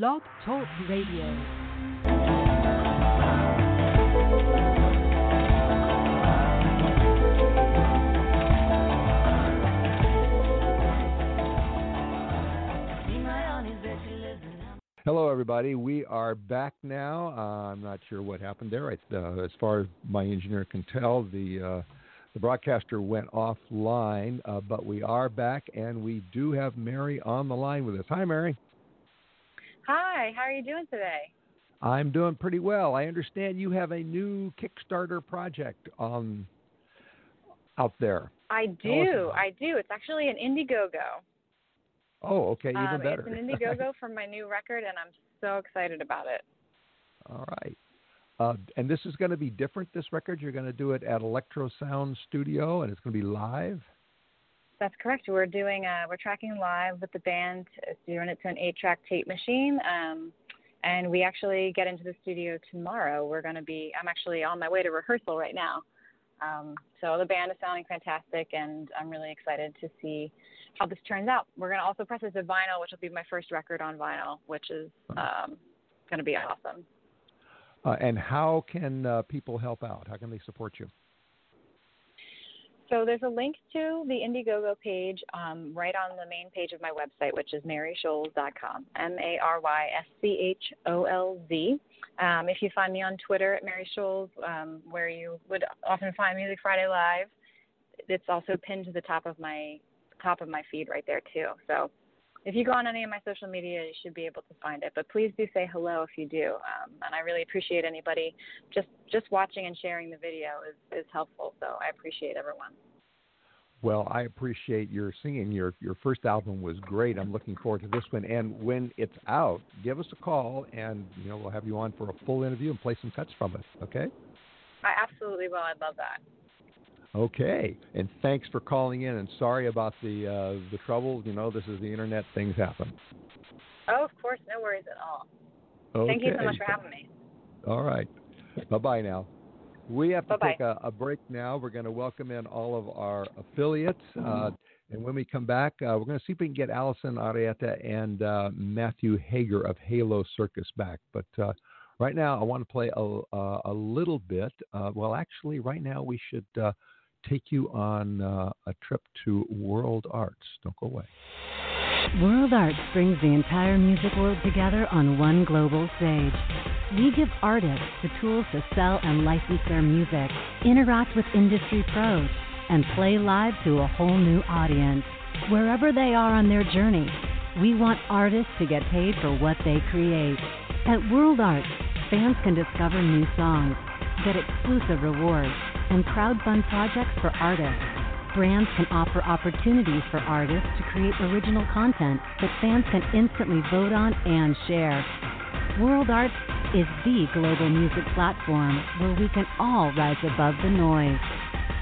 Blog Talk Radio. Hello, everybody. We are back now. Uh, I'm not sure what happened there. I, uh, as far as my engineer can tell, the uh, the broadcaster went offline, uh, but we are back, and we do have Mary on the line with us. Hi, Mary. Hi. How are you doing today? I'm doing pretty well. I understand you have a new Kickstarter project on out there. I do. I do. It's actually an Indiegogo. Oh, okay, even um, better. It's an Indiegogo for my new record, and I'm so excited about it. All right. Uh, and this is going to be different. This record, you're going to do it at Electro Sound Studio, and it's going to be live. That's correct. We're doing uh, we're tracking live with the band, it's doing it to an eight-track tape machine, um, and we actually get into the studio tomorrow. We're going to be. I'm actually on my way to rehearsal right now. Um, so the band is sounding fantastic, and I'm really excited to see how this turns out. We're going to also press it to vinyl, which will be my first record on vinyl, which is um, going to be awesome. Uh, and how can uh, people help out? How can they support you? So there's a link to the Indiegogo page um, right on the main page of my website, which is maryscholz.com. M A R Y S C H O L Z. Um, if you find me on Twitter at Mary Scholz, um, where you would often find Music Friday Live, it's also pinned to the top of my top of my feed right there too. So if you go on any of my social media, you should be able to find it. But please do say hello if you do, um, and I really appreciate anybody just just watching and sharing the video is is helpful. So I appreciate everyone. Well, I appreciate your singing. Your your first album was great. I'm looking forward to this one. And when it's out, give us a call, and you know we'll have you on for a full interview and play some cuts from it. Okay? I absolutely will. I'd love that. Okay, and thanks for calling in. And sorry about the uh, the trouble. You know, this is the internet; things happen. Oh, of course, no worries at all. Okay. Thank you so much for having me. All right. Bye bye now. We have to Bye-bye. take a, a break now. We're going to welcome in all of our affiliates. Uh, and when we come back, uh, we're going to see if we can get Allison Iraheta and uh, Matthew Hager of Halo Circus back. But uh, right now, I want to play a, a, a little bit. Uh, well, actually, right now, we should uh, take you on uh, a trip to World Arts. Don't go away. World Arts brings the entire music world together on one global stage. We give artists the tools to sell and license their music, interact with industry pros, and play live to a whole new audience. Wherever they are on their journey, we want artists to get paid for what they create. At World Arts, fans can discover new songs, get exclusive rewards, and crowdfund projects for artists. Brands can offer opportunities for artists to create original content that fans can instantly vote on and share. World Arts is the global music platform where we can all rise above the noise.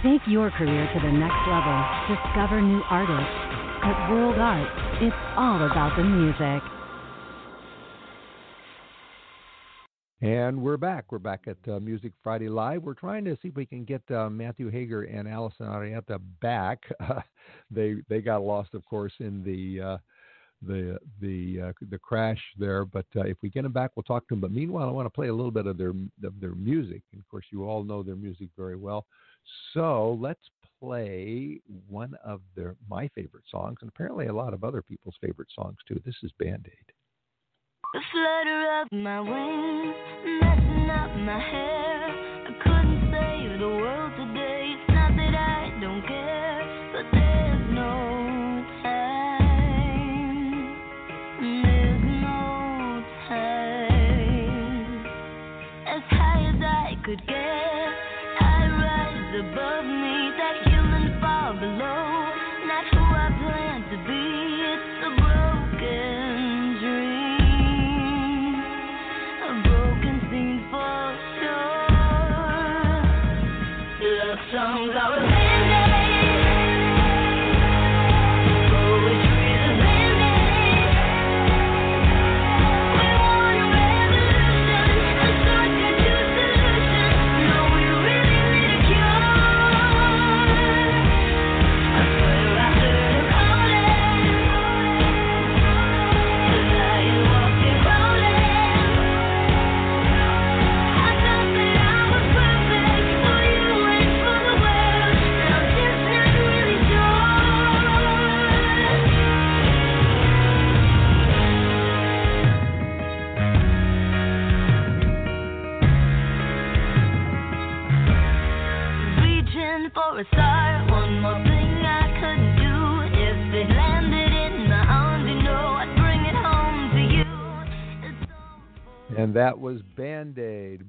Take your career to the next level. Discover new artists. At World Arts, it's all about the music. And we're back. We're back at uh, Music Friday Live. We're trying to see if we can get uh, Matthew Hager and Allison Iraheta back. they they got lost, of course, in the uh, the the uh, the crash there. But uh, if we get them back, we'll talk to them. But meanwhile, I want to play a little bit of their of their music. And of course, you all know their music very well. So let's play one of their my favorite songs, and apparently a lot of other people's favorite songs too. This is Band Aid. The flutter of my wings, messing up my hair.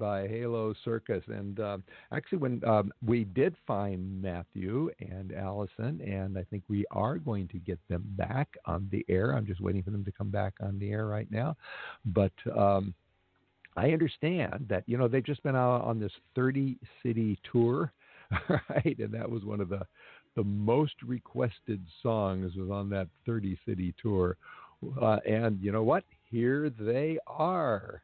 By Halo Circus. And um, actually, when um, we did find Matthew and Allison, and I think we are going to get them back on the air. I'm just waiting for them to come back on the air right now. But um, I understand that, you know, they've just been out on this 30 city tour, right? And that was one of the the most requested songs was on that 30 city tour. Uh, and you know what? Here they are.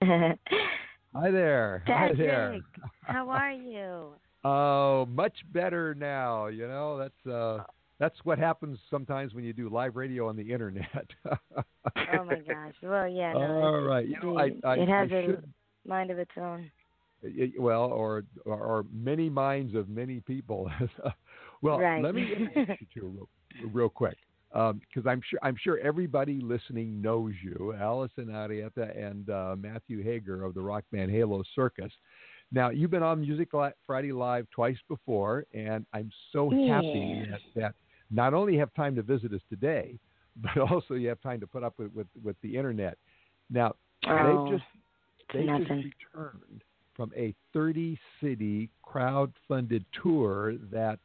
Hi there. Hi there. How are you? Oh, much better now. You know, that's uh that's what happens sometimes when you do live radio on the internet. oh my gosh. Well, yeah. No, All right. You know, I, I it has I a should, mind of its own. it- well, or, or or many minds of many people. well, Right. let me introduce you to real, real quick, because I'm sure I'm sure everybody listening knows you, Allison Iraheta and uh, Matthew Hager of the rock band Halo Circus. Now, you've been on Music Friday Live twice before, and I'm so happy Yeah. that, that not only you have time to visit us today, but also you have time to put up with with, with the internet. Now, Oh, they've just they just returned from a 30 city crowd funded tour that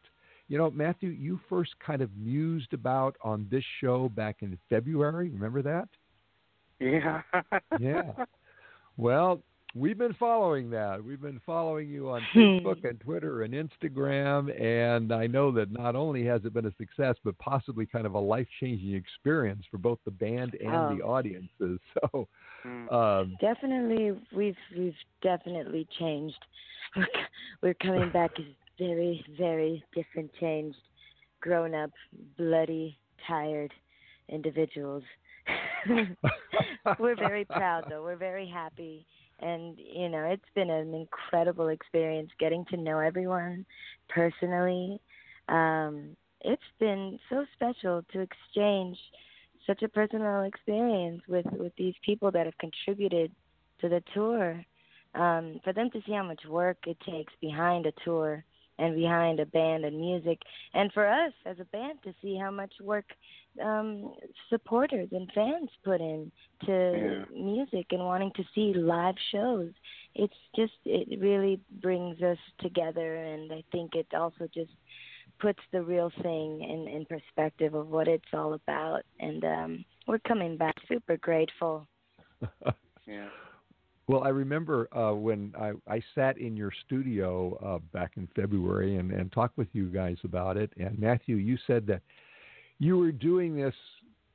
you know matthew you first kind of mused about on this show back in february remember that Yeah. yeah well we've been following that we've been following you on Hmm. facebook and twitter and instagram and i know that not only has it been a success but possibly kind of a life changing experience for both the band and Oh. the audiences so Mm. um, Definitely, we've we've definitely changed. We're, we're coming back as very, very different, changed, grown up, bloody, tired individuals. we're very proud, though. We're very happy, and you know, it's been an incredible experience getting to know everyone personally. Um, it's been so special to exchange such a personal experience with with these people that have contributed to the tour. Um, for them to see how much work it takes behind a tour and behind a band and music, and for us as a band to see how much work um, supporters and fans put in to music and wanting to see live shows. It's just it really brings us together, and I think it also just puts the real thing in in perspective of what it's all about. And um, we're coming back super grateful. Yeah. Well, I remember uh, when I, I sat in your studio uh, back in February and, and talked with you guys about it. And Matthew, you said that you were doing this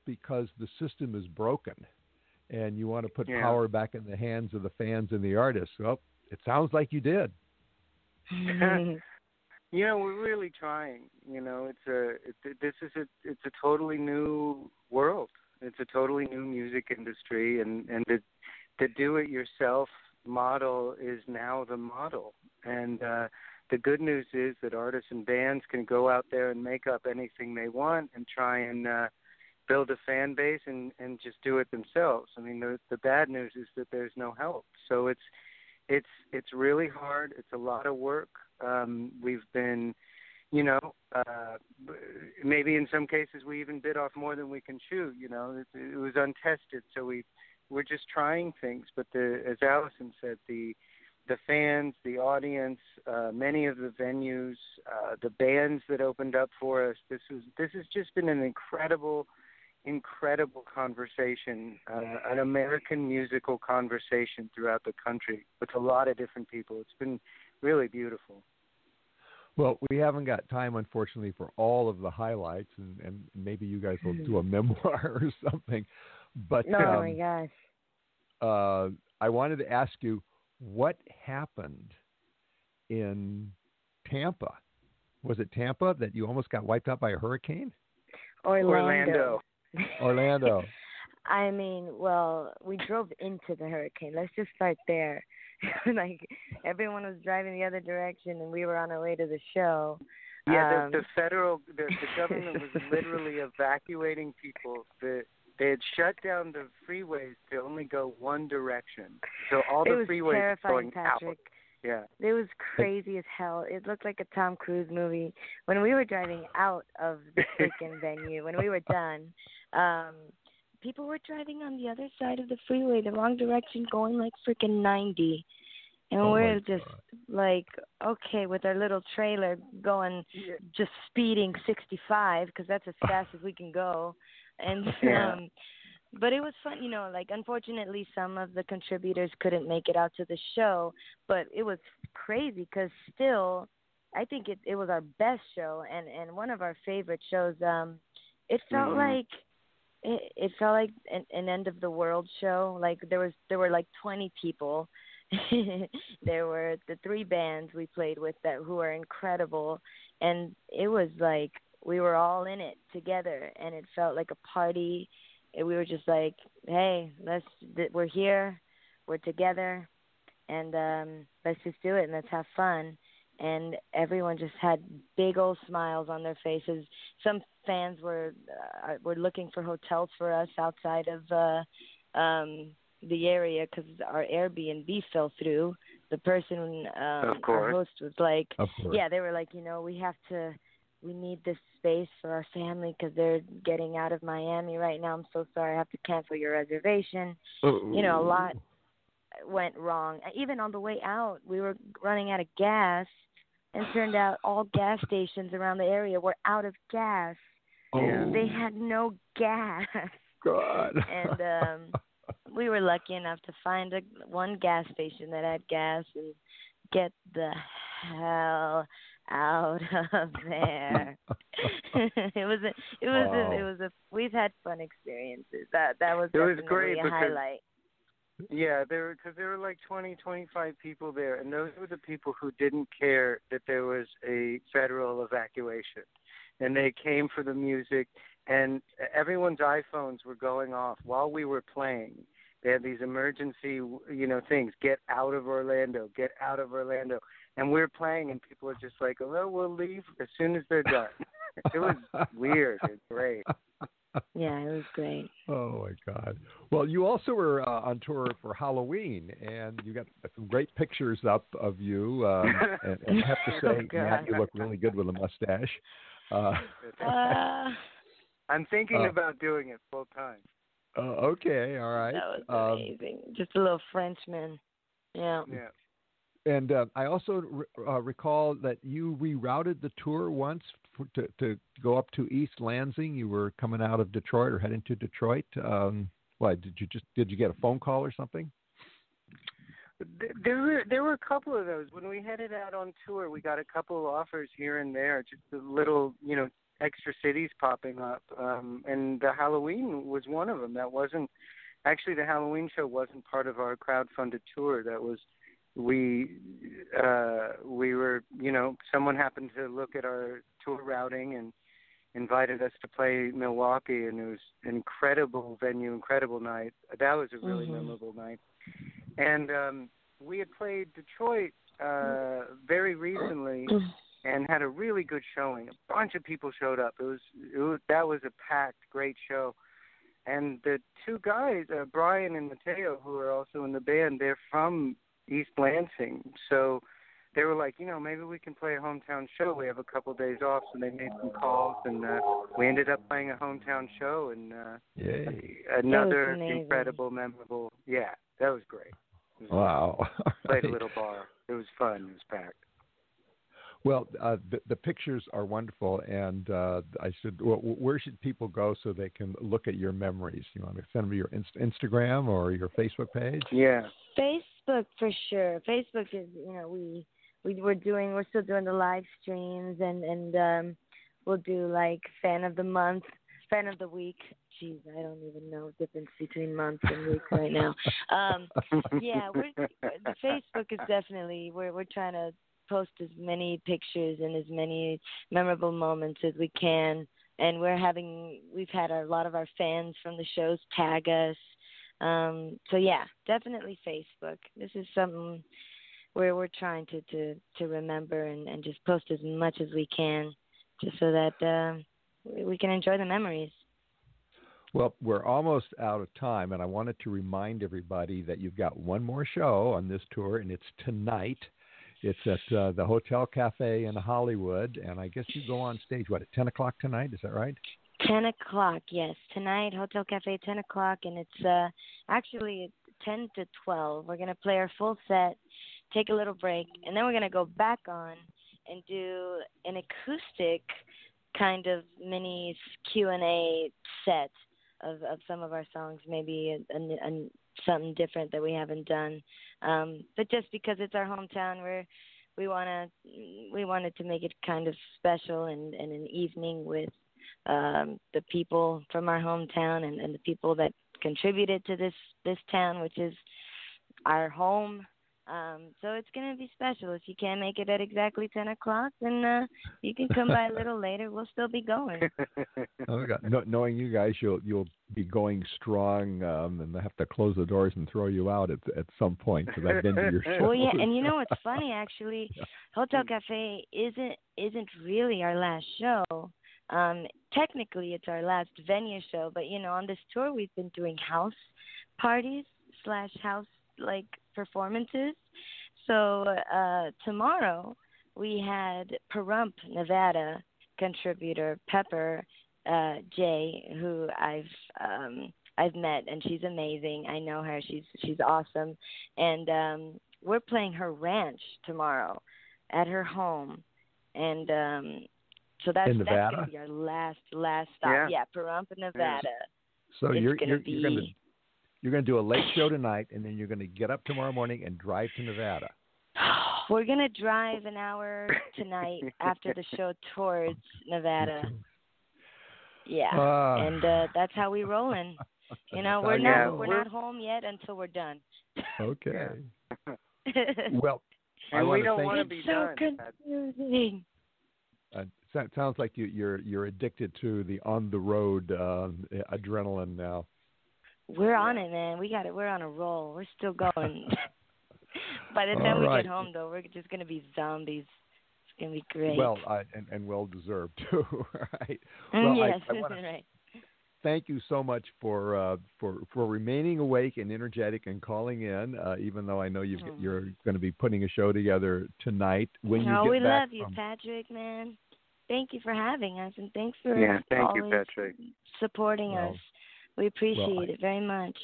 because the system is broken and you want to put Yeah. power back in the hands of the fans and the artists. Well, it sounds like you did. You know, we're really trying. You know, it's a it, this is a it's a totally new world. It's a totally new music industry, and and the the do it yourself model is now the model. And uh, the good news is that artists and bands can go out there and make up anything they want and try and uh, build a fan base and and just do it themselves. I mean, the the bad news is that there's no help. So it's it's it's really hard. It's a lot of work. Um, we've been, you know, uh, maybe in some cases we even bit off more than we can chew. You know, it, it was untested, so we we're just trying things. But the as Allison said, the the fans, the audience, uh, many of the venues, uh, the bands that opened up for us. This was this has just been an incredible, incredible conversation, uh, an American musical conversation throughout the country with a lot of different people. It's been really beautiful. Well, we haven't got time, unfortunately, for all of the highlights, and, and maybe you guys will do a memoir or something. But oh um, my gosh. uh, I wanted to ask you what happened in Tampa. Was it Tampa that you almost got wiped out by a hurricane? Orlando. Orlando. I mean, well, we drove into the hurricane. Let's just start there. like everyone was driving the other direction, and we were on our way to the show. Yeah, Um, the, the federal, the, the government was literally evacuating people. The, they had shut down the freeways to only go one direction. So all it the was freeways were terrifying, going out. Patrick. Yeah. It was crazy as hell. It looked like a Tom Cruise movie. When we were driving out of the freaking venue, when we were done, um, people were driving on the other side of the freeway, the wrong direction, going like freaking 90. And Oh, we're just God. like, okay, with our little trailer going, Yeah. just speeding 65 because that's as fast as we can go. And Yeah. um, but it was fun, you know. Like unfortunately, some of the contributors couldn't make it out to the show, but it was crazy because still, I think it it was our best show and and one of our favorite shows. Um, it felt Mhm. like it, it felt like an, an end of the world show. Like there was there were like 20 people. there were the three bands we played with that who are incredible, and it was like we were all in it together, and it felt like a party. And we were just like, hey, let's th- we're here, we're together, and um, let's just do it and let's have fun. And everyone just had big old smiles on their faces. Some fans were uh, were looking for hotels for us outside of uh, um, the area because our Airbnb fell through. The person, um, Of our host, was like, yeah, they were like, you know, we have to, we need this space for our family because they're getting out of Miami right now. I'm so sorry, I have to cancel your reservation. You know, a lot went wrong. Even on the way out, we were running out of gas, and turned out all gas stations around the area were out of gas. Oh, They had no gas, God. and um we were lucky enough to find a one gas station that had gas and get the hell out of there. it was a, it was a, it was a we've had fun experiences. That that was It was great a because- highlight. Yeah, there were because there were like twenty, twenty-five people there, and those were the people who didn't care that there was a federal evacuation, and they came for the music, and everyone's iPhones were going off while we were playing. They had these emergency, you know, things. Get out of Orlando. Get out of Orlando. And we're playing, and people are just like, "Oh, we'll leave as soon as they're done." it was weird and great. Yeah, it was great. Oh my God! Well, you also were uh, on tour for Halloween, and you got some great pictures up of you. Um, and, and I have to Oh, say, Matt, God. you look really good with a mustache. Uh, Uh, I'm thinking Uh, about doing it full time. uh, okay, all right. that was Um, amazing. Just a little Frenchman. Yeah. Yeah. And uh, I also re- uh, recall that you rerouted the tour once for, to, to go up to East Lansing. You were coming out of Detroit or heading to Detroit. Um, why did you just did you get a phone call or something? There were there were a couple of those when we headed out on tour. We got a couple of offers here and there, just a little you know extra cities popping up, um, and the Halloween was one of them. That wasn't actually the Halloween show wasn't part of our crowd-funded tour. That was we uh, we were you know someone happened to look at our tour routing and invited us to play Milwaukee, and it was an incredible venue, incredible night. That was a really Mhm. memorable night and um we had played Detroit uh very recently and had a really good showing. A bunch of people showed up. It was, it was that was a packed, great show. And the two guys, uh, Brian and Mateo, who are also in the band, they're from East Lansing. So they were like, you know, maybe we can play a hometown show. We have a couple of days off, so they made some calls, and uh, we ended up playing a hometown show. And uh, Yay! another incredible, memorable. Yeah, that was great. Was Wow! Played a little bar. It was fun. It was packed. Well, uh, the, the pictures are wonderful, and uh, I said, well, where should people go so they can look at your memories? You want to send them to your inst- Instagram or your Facebook page? Yeah. Facebook for sure. Facebook is you know we we we're doing we're still doing the live streams and and um we'll do like fan of the month, fan of the week. Jeez, I don't even know the difference between month and week right now. Um, yeah, we're Facebook is definitely we're we're trying to post as many pictures and as many memorable moments as we can. And we're having we've had a lot of our fans from the shows tag us. Um, so yeah, definitely Facebook. This is something where we're trying to to to remember and and just post as much as we can, just so that uh, we, can enjoy the memories. Well, we're almost out of time, and I wanted to remind everybody that you've got one more show on this tour, and it's tonight. It's at uh, the Hotel Cafe in Hollywood, and I guess you go on stage what at ten o'clock tonight? Is that right? Ten o'clock, yes. Tonight, Hotel Cafe, ten o'clock, and it's uh actually ten to twelve. We're gonna play our full set, take a little break, and then we're gonna go back on and do an acoustic kind of mini Q and A set of of some of our songs, maybe a, a, a, something different that we haven't done. Um, but just because it's our hometown, we're we wanna we wanted to make it kind of special and, and an evening with um, the people from our hometown and, and the people that contributed to this this town, which is our home. Um, so it's gonna be special. If you can't make it at exactly ten o'clock, then uh, you can come by a little later. We'll still be going. oh God. No, knowing you guys, you'll you'll be going strong, um, and they have to close the doors and throw you out at at some point because I've been to your show. Well, yeah, and you know what's funny actually, Hotel Cafe isn't isn't really our last show. Um, technically, it's our last venue show, but you know, on this tour, we've been doing house parties slash house like performances. So uh, tomorrow we had Pahrump, Nevada contributor Pepper uh, Jay, who I've um, I've met, and she's amazing. I know her; she's she's awesome, and um, we're playing her ranch tomorrow at her home, and um, so that's, In that's Nevada? gonna be our last last stop. Yeah. Yeah, Pahrump, Nevada. So It's you're gonna you're, be- you're gonna you're gonna do a late show tonight, and then you're gonna get up tomorrow morning and drive to Nevada. We're gonna drive an hour tonight after the show towards Nevada. Yeah, Ah. and uh, that's how we rolling. You know, we're not how you we're not home yet until we're done. Okay. it's Well, I we don't want to you. be so done. confusing. Uh, so- it sounds like you, you're you're addicted to the on the road um, adrenaline now. We're on it, man. We got it. We're on a roll. We're still going. By the time All we get home, though, we're just gonna be zombies. It's gonna be great. Well, uh, and and well deserved too. right. Mm, well, yes, I wanna- right. Thank you so much for uh, for for remaining awake and energetic and calling in. Uh, even though I know you've, Mhm. you're going to be putting a show together tonight. When no, you get we back love you, from- Patrick, man. Thank you for having us, and thanks for Yeah, thank you, always Patrick. supporting Well, us. We appreciate I- it very much.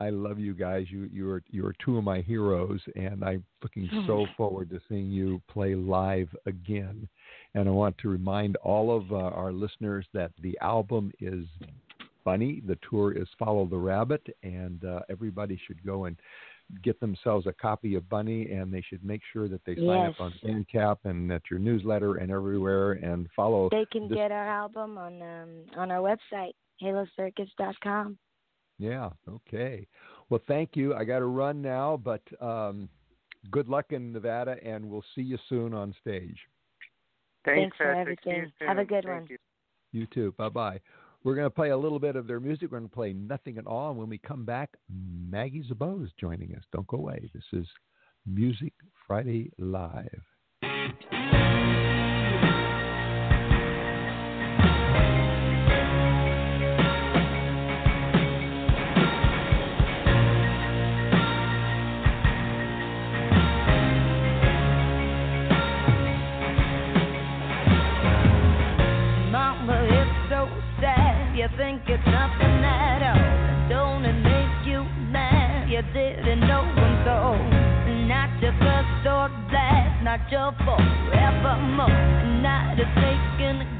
I love you guys. You you are you are two of my heroes, and I'm looking so forward to seeing you play live again. And I want to remind all of uh, our listeners that the album is Bunny. The tour is Follow the Rabbit, and uh, everybody should go and get themselves a copy of Bunny, and they should make sure that they sign Yes. up on Bandcamp and at your newsletter and everywhere, and follow. They can this- get our album on um, on our website, halocircus.com. Yeah. Okay. Well, thank you. I got to run now, but um, good luck in Nevada, and we'll see you soon on stage. Thanks Thanks, for Patrick. See you everything. Have a good Thank one. you. You too. Bye bye. We're going to play a little bit of their music. We're going to play Nothing at All. And when we come back, Maggie Szabo is joining us. Don't go away. This is Music Friday Live. You think it's nothing at all. Don't it make you mad? You didn't know him so. Not your first or last, not your forevermore. Not a snake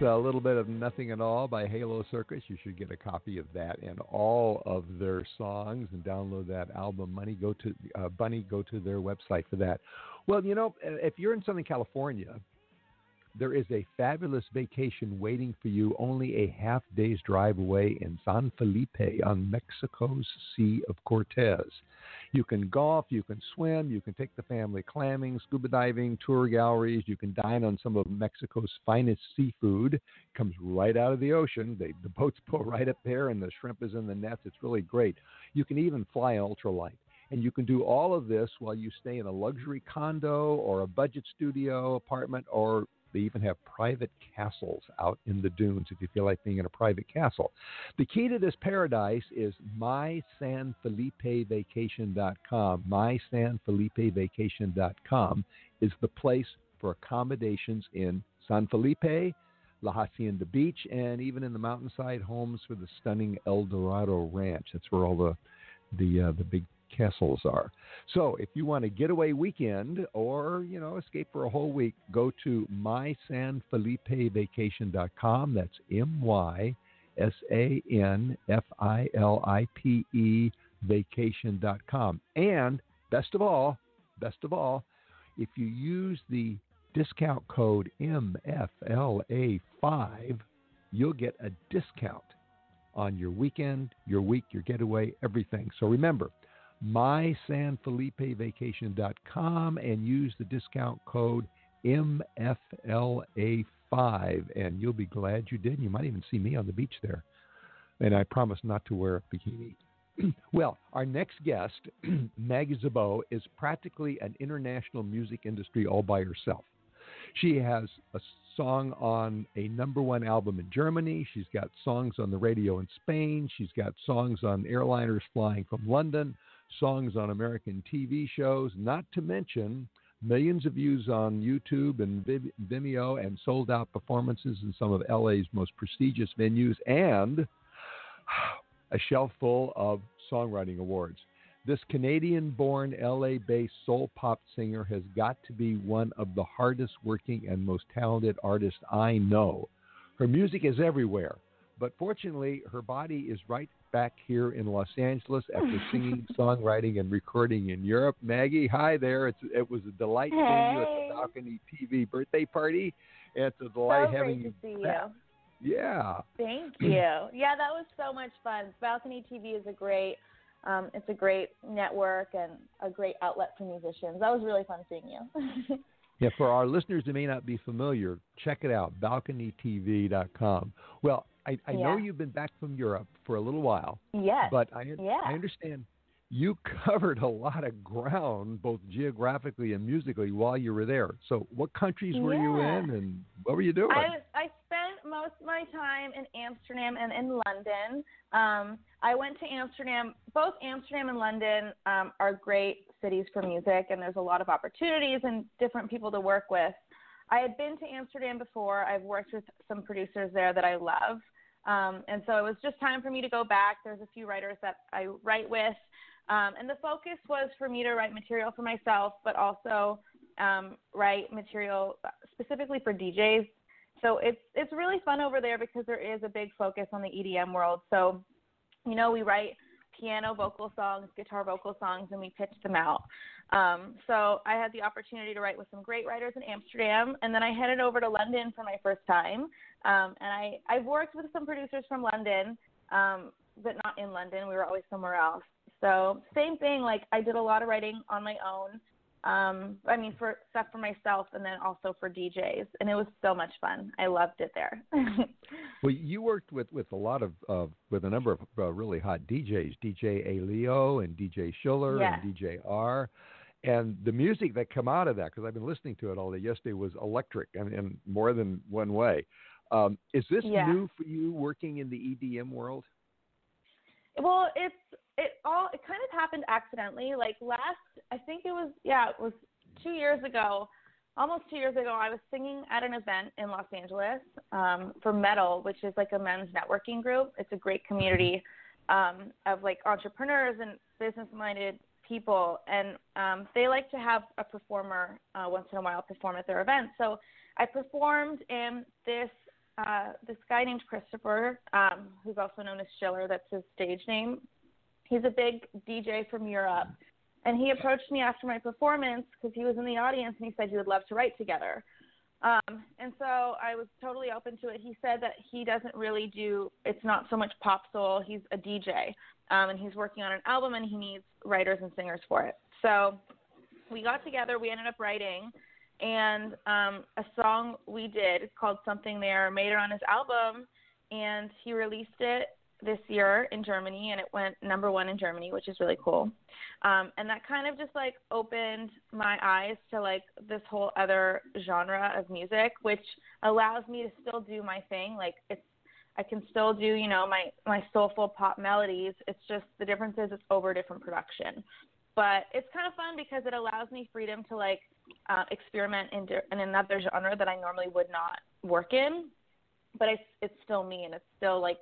That's a little bit of Nothing at All by Halo Circus. You should get a copy of that and all of their songs and download that album. Money go to uh, Bunny. Go to their website for that. Well, you know, if you're in Southern California, there is a fabulous vacation waiting for you only a half day's drive away in San Felipe on Mexico's Sea of Cortez. You can golf, you can swim, you can take the family clamming, scuba diving, tour galleries, you can dine on some of Mexico's finest seafood. Comes right out of the ocean. They, the boats pull right up there and the shrimp is in the nets. It's really great. You can even fly ultralight. And you can do all of this while you stay in a luxury condo or a budget studio apartment, or they even have private castles out in the dunes if you feel like being in a private castle. The key to this paradise is mysanfelipevacation.com. Mysanfelipevacation.com is the place for accommodations in San Felipe, La Hacienda Beach, and even in the mountainside homes for the stunning El Dorado Ranch. That's where all the the uh, the big castles are. So if you want a getaway weekend or you know escape for a whole week, go to mysanfelipevacation.com. That's M Y S A N F I L I P E vacation.com. And best of all, best of all, if you use the discount code MFLA5, you'll get a discount on your weekend, your week, your getaway, everything. So remember, mysanfelipevacation.com and use the discount code MFLA5 and you'll be glad you did. You might even see me on the beach there. And I promise not to wear a bikini. well, our next guest, Maggie Szabó, is practically an international music industry all by herself. She has a song on a number one album in Germany. She's got songs on the radio in Spain. She's got songs on airliners flying from London, songs on American TV shows, not to mention millions of views on YouTube and Vimeo and sold out performances in some of LA's most prestigious venues and a shelf full of songwriting awards. This Canadian born LA based soul pop singer has got to be one of the hardest working and most talented artists I know. Her music is everywhere, but fortunately, her body is right back here in Los Angeles after singing, songwriting, and recording in Europe. Maggie, hi there. It's, it was a delight hey. seeing you at the Balcony TV birthday party. It's a delight so having you. You. Yeah. Thank you. Yeah, that was so much fun. Balcony TV is a great um, it's a great network and a great outlet for musicians. That was really fun seeing you. yeah, for our listeners who may not be familiar, check it out, balconytv.com. Well, I, I yeah. know you've been back from Europe for a little while. Yes. But I, yeah. I understand you covered a lot of ground, both geographically and musically, while you were there. So, what countries were yeah. you in, and what were you doing? I, I spent most of my time in Amsterdam and in London. Um, I went to Amsterdam. Both Amsterdam and London um, are great cities for music, and there's a lot of opportunities and different people to work with. I had been to Amsterdam before. I've worked with some producers there that I love. Um, and so it was just time for me to go back. There's a few writers that I write with. Um, and the focus was for me to write material for myself, but also um, write material specifically for DJs. So it's it's really fun over there because there is a big focus on the EDM world. So, you know, we write piano vocal songs, guitar vocal songs, and we pitched them out. Um, so I had the opportunity to write with some great writers in Amsterdam, and then I headed over to London for my first time. Um, and I I've worked with some producers from London, um, but not in London. We were always somewhere else. So same thing. Like I did a lot of writing on my own. Um, I mean, for stuff for myself, and then also for DJs, and it was so much fun. I loved it there. well, you worked with with a lot of uh, with a number of uh, really hot DJs, DJ A Leo and DJ Schiller and DJ R. And the music that come out of that, because I've been listening to it all day yesterday, was electric and in more than one way. Um, is this yeah. new for you working in the EDM world? Well, it's it all it kind of happened accidentally. Like last, I think it was yeah, it was two years ago, almost two years ago. I was singing at an event in Los Angeles um, for Metal, which is like a men's networking group. It's a great community um, of like entrepreneurs and business-minded people, and um, they like to have a performer uh, once in a while perform at their events. So I performed, and this uh, this guy named Christopher, um, who's also known as Schiller, that's his stage name. He's a big DJ from Europe. And he approached me after my performance because he was in the audience and he said he would love to write together. Um, and so I was totally open to it. He said that he doesn't really do, it's not so much pop soul, he's a DJ. Um, and he's working on an album and he needs writers and singers for it. So we got together, we ended up writing and um, a song we did called Something There made it on his album, and he released it this year in Germany, and it went number one in Germany, which is really cool. Um, and that kind of just like opened my eyes to like this whole other genre of music, which allows me to still do my thing. Like it's, I can still do, you know, my my soulful pop melodies. It's just the difference is it's over different production. But it's kind of fun because it allows me freedom to like uh, experiment in, in another genre that I normally would not work in. But it's it's still me, and it's still like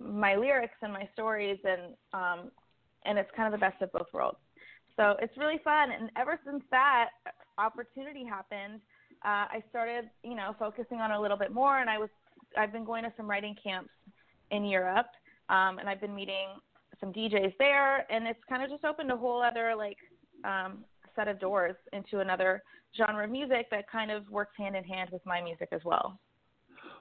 my lyrics and my stories, and um, and it's kind of the best of both worlds. So it's really fun. And ever since that opportunity happened, uh, I started, you know, focusing on it a little bit more. And I was, I've been going to some writing camps in Europe, um, and I've been meeting some DJs there, and it's kind of just opened a whole other like um, set of doors into another genre of music that kind of works hand in hand with my music as well.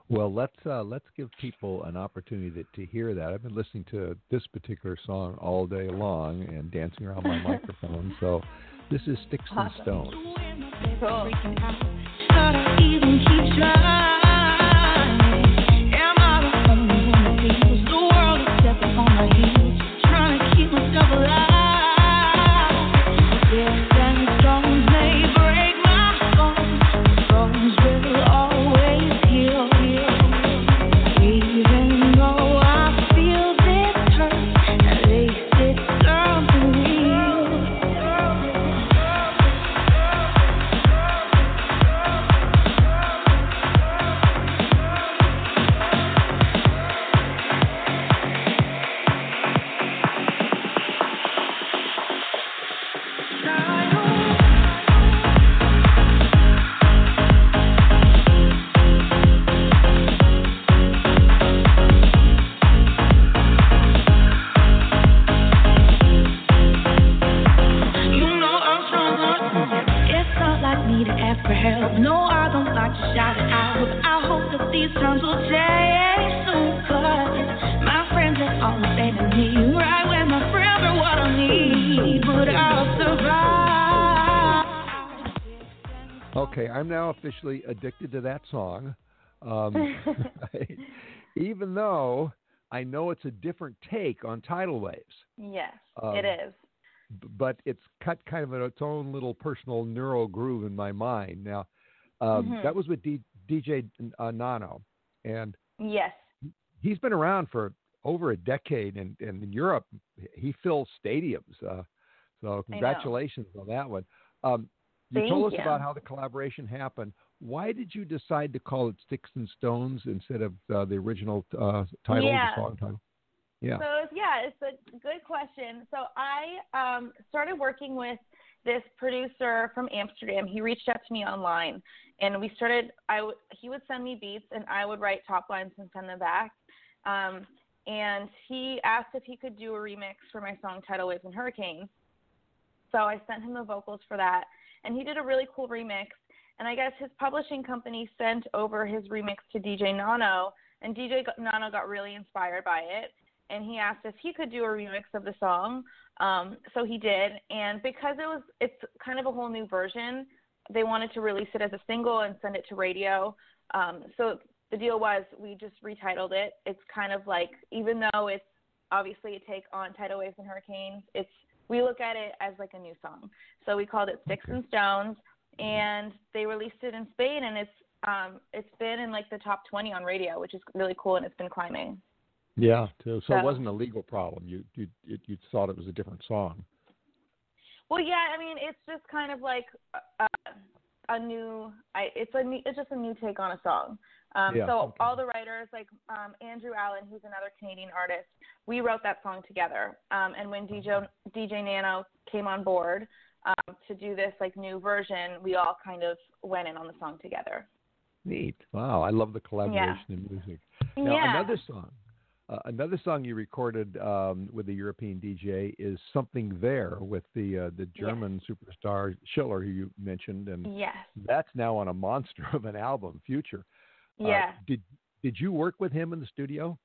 Well, let's uh, let's give people an opportunity to, to hear that. I've been listening to this particular song all day long and dancing around my microphone. So, this is Sticks awesome. and Stones. Cool. Officially addicted to that song. Um, even though I know it's a different take on tidal waves. Yes, Um, it is. but it's cut kind of in its own little personal neural groove in my mind. Now, um, Mhm. that was with D- DJ uh, Nano, and Yes. he's been around for over a decade, and, and in Europe, he fills stadiums. Uh, so congratulations on that one. Um, you Thank told us you. about how the collaboration happened. Why did you decide to call it Sticks and Stones instead of uh, the original uh, title, Yeah. the song title? Yeah. So yeah, it's a good question. So I um, started working with this producer from Amsterdam. He reached out to me online, and we started. I w- he would send me beats, and I would write top lines and send them back. Um, and he asked if he could do a remix for my song "Tidal Waves and Hurricanes." So I sent him the vocals for that, and he did a really cool remix. And I guess his publishing company sent over his remix to DJ Nano, and DJ Nano got really inspired by it and he asked if he could do a remix of the song. Um, so he did, and because it was it's kind of a whole new version, they wanted to release it as a single and send it to radio. Um, so the deal was we just retitled it. It's kind of like even though it's obviously a take on tidal waves and hurricanes, it's we look at it as like a new song. So we called it Sticks Okay. and Stones, and they released it in Spain, and it's um, it's been in like the top 20 on radio, which is really cool, and it's been climbing. Yeah. So, so it wasn't a legal problem. You you you, you thought it was a different song. Well, yeah, I mean, it's just kind of like a, a new. I it's a new, it's just a new take on a song. Um, Yeah, so okay. all the writers, like um, Andrew Allen, who's another Canadian artist, we wrote that song together. Um, and when DJ DJ Nano came on board um, to do this like new version, we all kind of went in on the song together. Neat. Wow, I love the collaboration in music. Now yeah. another song, uh, another song you recorded um, with the European DJ is "Something There" with the uh, the German superstar Schiller, who you mentioned, and Yes. that's now on a monster of an album, Future. Uh, did did you work with him in the studio?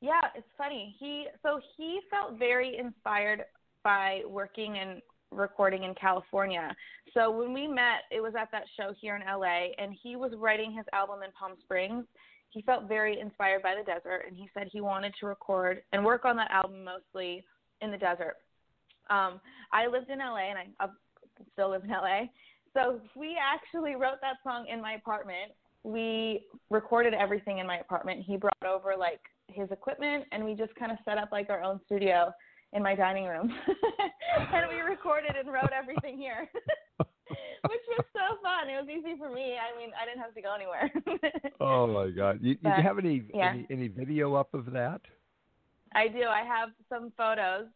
Yeah, it's funny. He so he felt very inspired by working and recording in California. So when we met, it was at that show here in LA and he was writing his album in Palm Springs. he felt very inspired by the desert, and he said he wanted to record and work on that album mostly in the desert. Um, I lived in LA, and I, I still live in LA. So we actually wrote that song in my apartment. We recorded everything in my apartment. He brought over like his equipment, and we just kind of set up like our own studio in my dining room, and we recorded and wrote everything here. Which was so fun. It was easy for me. I mean, I didn't have to go anywhere. oh my God! You, But, you have any, yeah. any any video up of that? I do. I have some photos.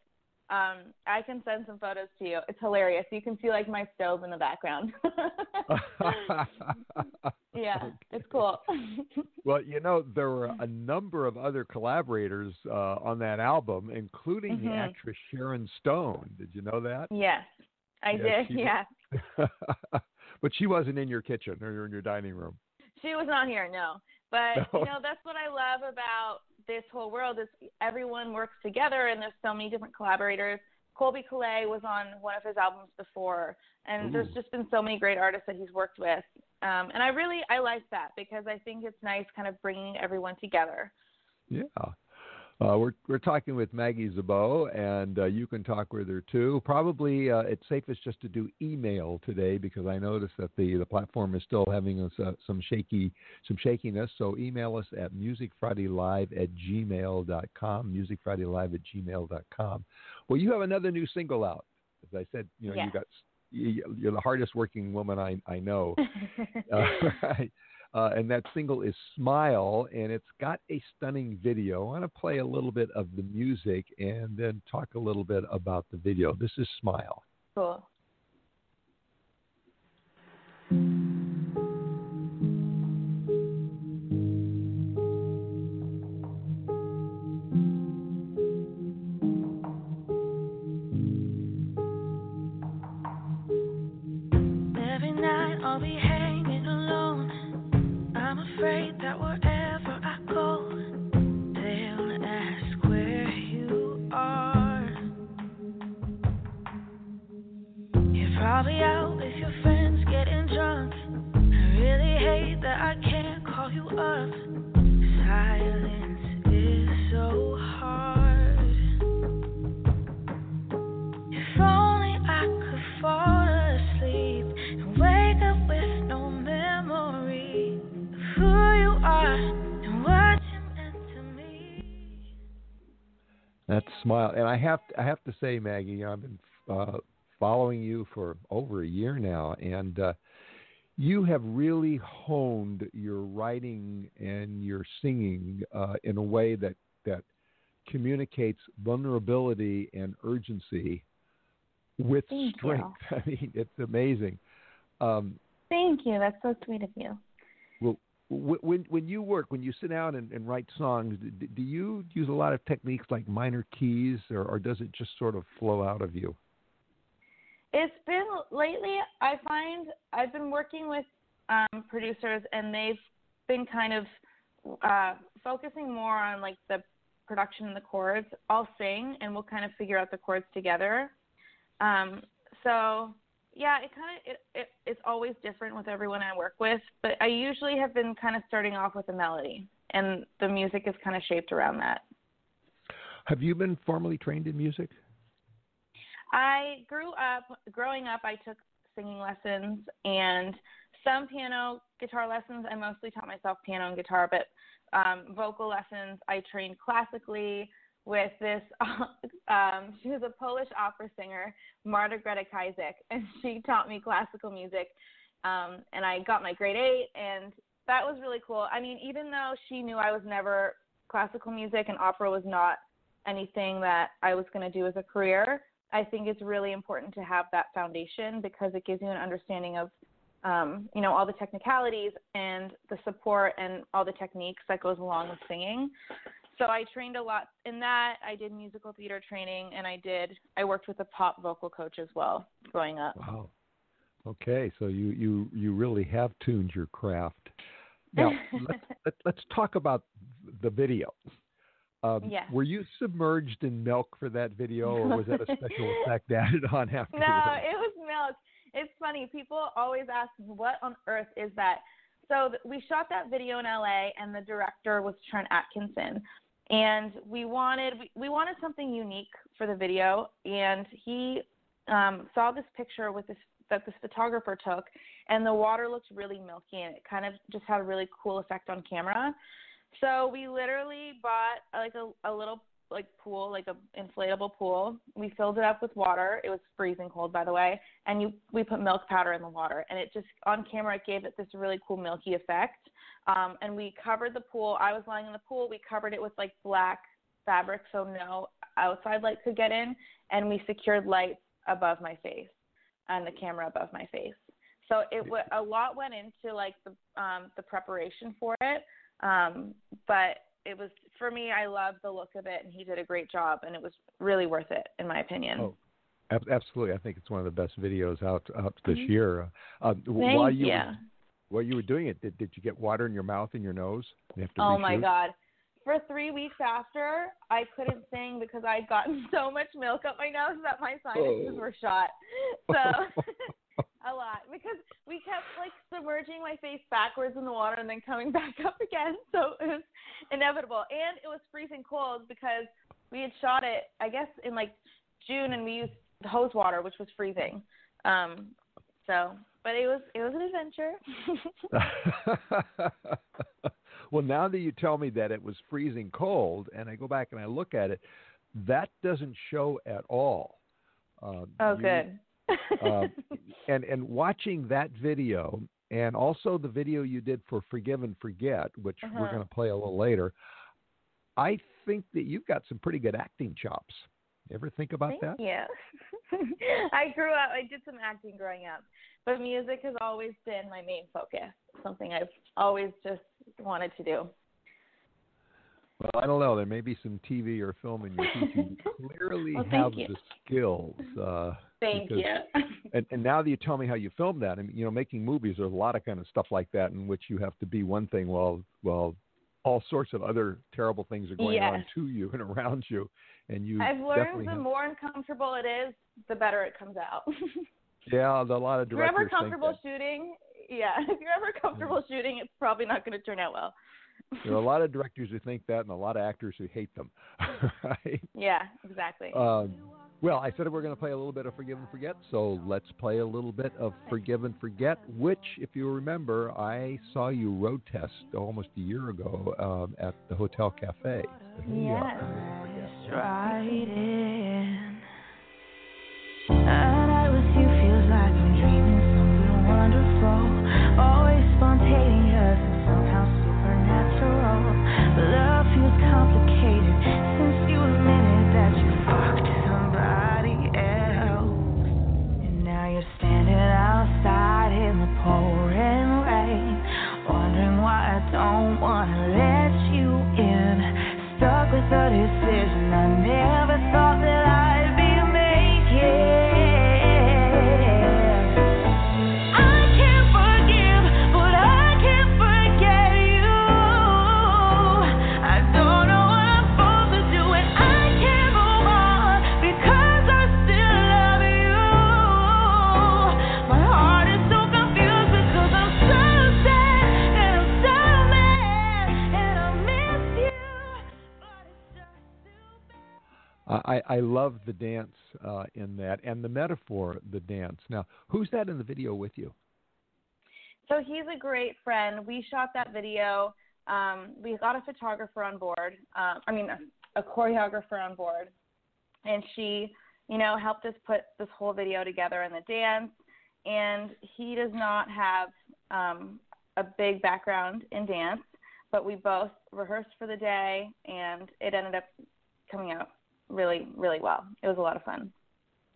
Um, I can send some photos to you. It's hilarious. You can see like my stove in the background. yeah, it's cool. well, you know, there were a number of other collaborators uh, on that album, including the Mhm. actress Sharon Stone. Did you know that? yes, I Yeah, did. Yeah, but she wasn't in your kitchen or in your dining room. she was not here. No, but No. you know that's what I love about this whole world is everyone works together and there's so many different collaborators. Colbie Caillat was on one of his albums before, and there's just been so many great artists that he's worked with. Um, and I really I like that because I think it's nice kind of bringing everyone together. Yeah. Uh, we're we're talking with Maggie Szabo, and uh, you can talk with her too. Probably uh, it's safest just to do email today because I noticed that the the platform is still having us, uh, some shaky some shakiness. So email us at musicfridaylive at gmail.com, musicfridaylive at gmail.com. Well, you have another new single out. As I said, you know, you got you- you're the hardest working woman I I know. Right. Uh, and that single is Smile, and it's got a stunning video. I want to play a little bit of the music and then talk a little bit about the video. This is Smile. cool. Afraid that wherever Smile, and I have I have to say, Maggie, you know, I've been uh, following you for over a year now, and uh, you have really honed your writing and your singing uh, in a way that that communicates vulnerability and urgency with Thank you. strength. I mean, it's amazing. Um, Thank you. That's so sweet of you. well, when when you work, when you sit down and, and write songs, do you use a lot of techniques like minor keys, or, or does it just sort of flow out of you? It's been lately. I find I've been working with um, producers, and they've been kind of uh, focusing more on like the production and the chords. I'll sing, and we'll kind of figure out the chords together. Um, so yeah, it kind of it, it it's always different with everyone I work with, but I usually have been kind of starting off with a melody, and the music is kind of shaped around that. Have you been formally trained in music? I grew up, growing up, I took singing lessons and some piano, guitar lessons. I mostly taught myself piano and guitar, but um, vocal lessons, I trained classically with this. Um, she was a Polish opera singer, Marta Greta Kajzik, and she taught me classical music. Um, and I got my grade eight, and that was really cool. I mean, even though she knew I was never classical music and opera was not anything that I was going to do as a career, I think it's really important to have that foundation because it gives you an understanding of, um, you know, all the technicalities and the support and all the techniques that goes along with singing. So I trained a lot in that. I did musical theater training, and I did. I worked with a pop vocal coach as well growing up. Wow. Okay, so you you you really have tuned your craft. Now let's let, let's talk about the video. Um, Yes. Were you submerged in milk for that video, or was that a special effect added on afterwards? No, it was milk. It's funny. People always ask, "What on earth is that?" so th- we shot that video in LA, and the director was Trent Atkinson, and we wanted we, wanted something unique for the video, and he um, saw this picture with this that this photographer took, and the water looked really milky, and it kind of just had a really cool effect on camera. So we literally bought like a, a little like pool, like a inflatable pool. We filled it up with water. It was freezing cold, by the way, and you we put milk powder in the water, and it just on camera it gave it this really cool milky effect. Um, and we covered the pool. I was lying in the pool. We covered it with like black fabric so no outside light could get in, and we secured lights above my face and the camera above my face. So it w- a lot went into like the um, the preparation for it, um, but it was for me. I love the look of it, and he did a great job, and it was really worth it in my opinion. Oh, ab- absolutely. I think it's one of the best videos out out this Mhm. year. Uh, Thank while you you. were, while you were doing it, did, did you get water in your mouth and your nose? You have to Oh my god. For three weeks after, I couldn't sing because I'd gotten so much milk up my nose that my sinuses Oh. were shot. So a lot because we kept like submerging my face backwards in the water and then coming back up again. So it was inevitable, and it was freezing cold because we had shot it, I guess, in like June, and we used hose water, which was freezing. Um, so, but it was it was an adventure. well, now that you tell me that it was freezing cold, and I go back and I look at it, that doesn't show at all. Uh, oh, you- good. Uh, and and watching that video, and also the video you did for Forgive and Forget, which we're Uh-huh. going to play a little later, I think that you've got some pretty good acting chops. Ever think about Thank that? you. I grew up. I did some acting growing up, but music has always been my main focus. Something I've always just wanted to do. Well, I don't know. There may be some TV or film in your future. You clearly Well, have you. the skills. Uh, Thank because- you. And, and now that you tell me how you filmed that, I mean, you know, making movies, there's a lot of kind of stuff like that in which you have to be one thing while, while all sorts of other terrible things are going on to you and around you. And you I've learned the have- more uncomfortable it is, the better it comes out. yeah, a lot of directors. if you're ever comfortable shooting, yeah, if you're ever comfortable shooting, it's probably not going to turn out well. There are a lot of directors who think that, and a lot of actors who hate them. right? Yeah, exactly. Um, well, I said we're going to play a little bit of Forgive and Forget, so let's play a little bit of Forgive and Forget, which, if you remember, I saw you road test almost a year ago um, at the Hotel Cafe. So here you are. Yes. right in. And I with you feels like I'm dreaming something wonderful. Always spontaneous love the dance uh, in that and the metaphor, the dance. Now, who's that in the video with you? So he's a great friend. We shot that video. Um, we got a photographer on board. Um, I mean, a, a choreographer on board, and she, you know, helped us put this whole video together and the dance. And he does not have um, a big background in dance, but we both rehearsed for the day, and it ended up coming out really, really well. It was a lot of fun.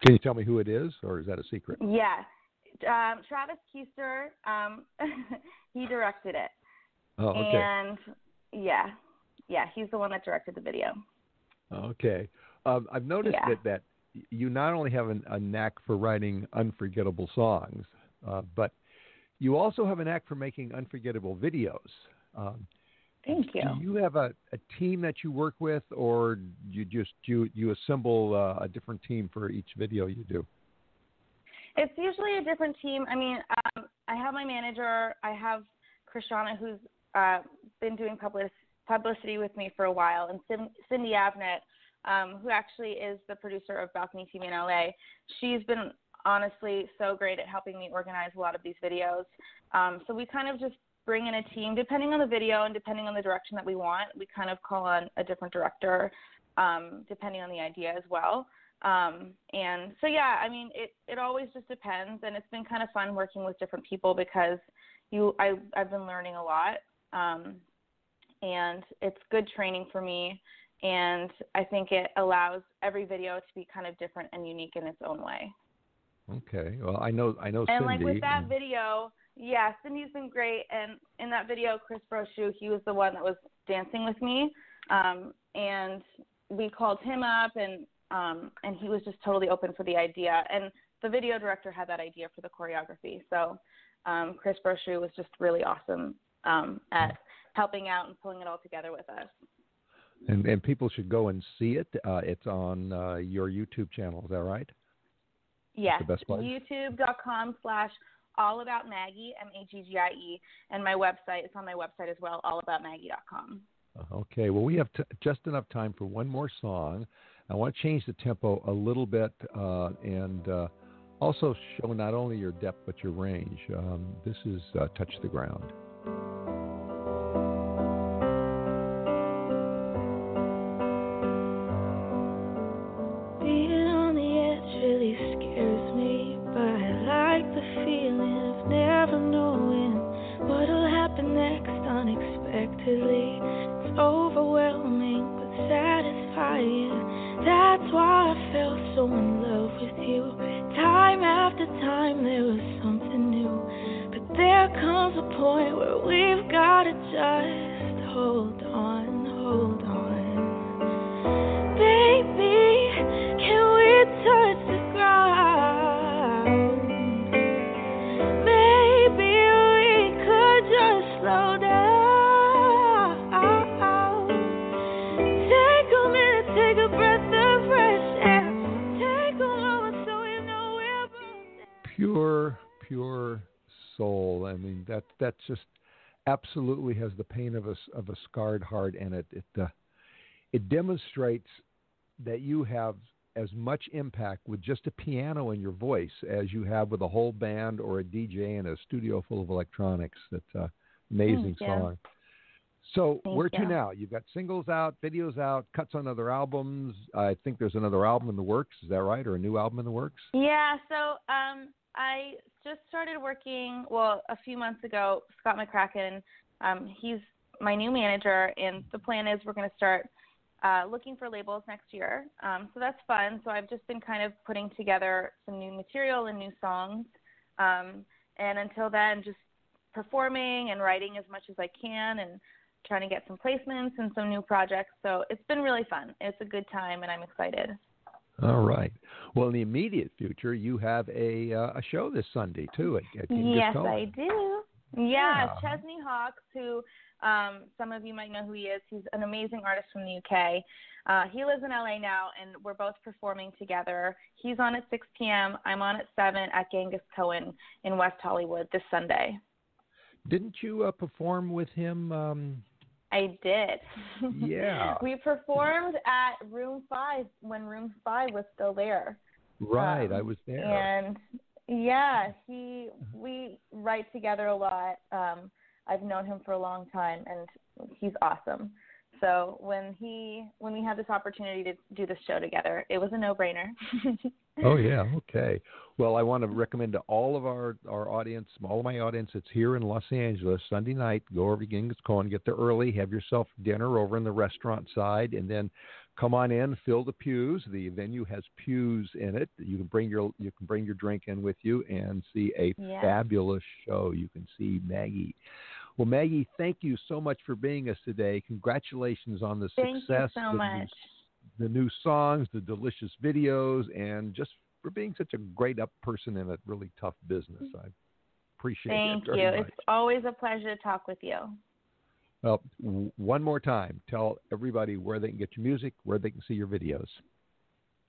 Can you tell me who it is, or is that a secret? Yeah. Um, Travis Keister, um, he directed it. Oh, okay. And yeah, yeah, he's the one that directed the video. Okay. Um, I've noticed Yeah. that, that you not only have an, a knack for writing unforgettable songs, uh, but you also have a knack for making unforgettable videos. Um, Thank you. Do you have a, a team that you work with, or you just you you assemble uh, a different team for each video you do? It's usually a different team. I mean, um, I have my manager, I have Krishana, who's uh, been doing public, publicity with me for a while, and Cindy Avnet, um, who actually is the producer of Balcony TV in LA. She's been honestly so great at helping me organize a lot of these videos. Um, so we kind of just bring in a team, depending on the video and depending on the direction that we want. We kind of call on a different director, um, depending on the idea as well. Um, and so yeah, I mean, it it always just depends, and it's been kind of fun working with different people because you I I've been learning a lot, um, and it's good training for me, and I think it allows every video to be kind of different and unique in its own way. Okay, well I know I know and Cindy. like with that video, yeah, Cindy's been great, and in that video, Chris Brochu, he was the one that was dancing with me, um, and we called him up and um, and he was just totally open for the idea. And the video director had that idea for the choreography. So um, Chris Brochu was just really awesome um, at helping out and pulling it all together with us. And and people should go and see it. Uh, it's on uh, your YouTube channel. Is that right? Yes. The best place? YouTube.com slash all about Maggie M A G G I E, and my website. It's on my website as well. Allaboutmaggie.com. Okay. Well, we have t- just enough time for one more song. I want to change the tempo a little bit uh, and uh, also show not only your depth but your range. Um, this is uh, Touch the Ground. Why I fell so in love with you. Time after time, there was something new. But there comes a point where we've gotta just hold Pure, pure soul. I mean, that that just absolutely has the pain of a of a scarred heart, and it it uh, it demonstrates that you have as much impact with just a piano and your voice as you have with a whole band or a DJ in a studio full of electronics. That's uh, amazing Thank you. song. So Thank where to you. now? You've got singles out, videos out, cuts on other albums. I think there's another album in the works. Is that right, or a new album in the works? Yeah, so um, I just started working, well, a few months ago. Scott McCracken, um, he's my new manager, and the plan is we're going to start uh, looking for labels next year. Um, so that's fun. So I've just been kind of putting together some new material and new songs. Um, and until then, just performing and writing as much as I can and trying to get some placements and some new projects. So it's been really fun. It's a good time, and I'm excited. All right. Well, in the immediate future, you have a uh, a show this Sunday too at, at Yes. I do. Yeah, Yeah. Chesney Hawkes, who um, some of you might know who he is. He's an amazing artist from the UK. Uh, he lives in LA now, and we're both performing together. He's on at 6 p.m. I'm on at 7 at Genghis Cohen in West Hollywood this Sunday. Didn't you uh, perform with him? Um, I did. Yeah. we performed at Room 5 when Room 5 was still there. right, Um, I was there. And yeah, he we write together a lot. Um, I've known him for a long time, and he's awesome. So when he when we had this opportunity to do this show together, it was a no brainer. Oh yeah, okay. Well, I want to recommend to all of our our audience, all of my audience that's here in Los Angeles Sunday night. Go over to Genghis Cohen, get there early, have yourself dinner over in the restaurant side, and then come on in, fill the pews. The venue has pews in it. You can bring your you can bring your drink in with you and see a Yeah. fabulous show. You can see Maggie. Well, Maggie, thank you so much for being us today. Congratulations on the Thank you success, so the new much. The new songs, the delicious videos, and just for being such a great up person in a really tough business. I appreciate Thank it very you. much. It's always a pleasure to talk with you. Well, w- one more time, tell everybody where they can get your music, where they can see your videos.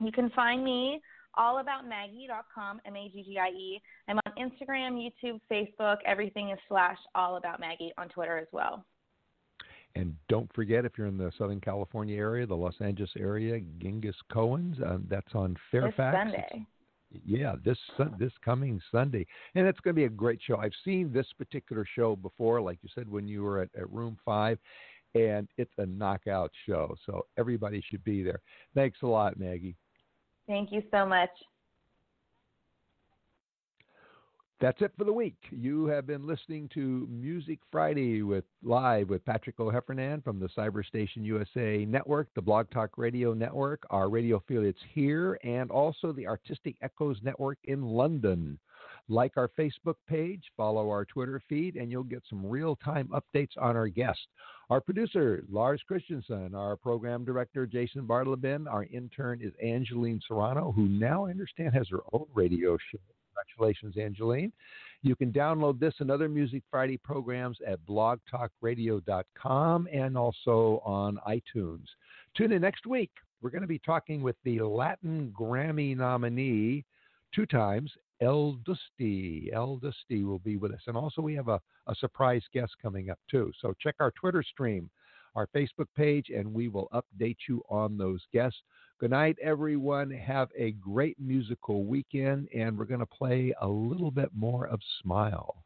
You can find me allaboutmaggie.com, M A G G I E. I'm on Instagram, YouTube, Facebook. Everything is slash All About Maggie on Twitter as well. And don't forget, if you're in the Southern California area, the Los Angeles area, Genghis Cohen's, uh, that's on Fairfax. This Sunday. Yeah, this this coming Sunday, and it's going to be a great show. I've seen this particular show before, like you said, when you were at, at Room Five, and it's a knockout show. So everybody should be there. Thanks a lot, Maggie. Thank you so much. That's it for the week. You have been listening to Music Friday with live with Patrick O'Heffernan from the Cyberstation USA Network, the Blog Talk Radio Network, our radio affiliates here, and also the Artistic Echoes Network in London. Like our Facebook page, follow our Twitter feed, and you'll get some real time updates on our guests. Our producer, Lars Christensen, our program director, Jason Bartleben, our intern is Angeline Serrano, who now I understand has her own radio show. Congratulations, Angeline. You can download this and other Music Friday programs at blogtalkradio.com and also on iTunes. Tune in next week. We're going to be talking with the Latin Grammy nominee two times, El Dusty. El Dusty will be with us. And also, we have a, a surprise guest coming up, too. So check our Twitter stream, our Facebook page, and we will update you on those guests. Good night, everyone. Have a great musical weekend, and we're going to play a little bit more of Smile.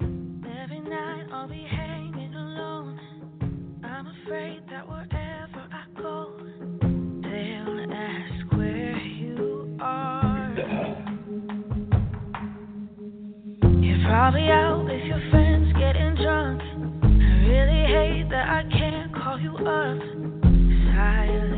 Every night I'll be hanging alone. I'm afraid probably out with your friends getting drunk. I really hate that I can't call you up. Silence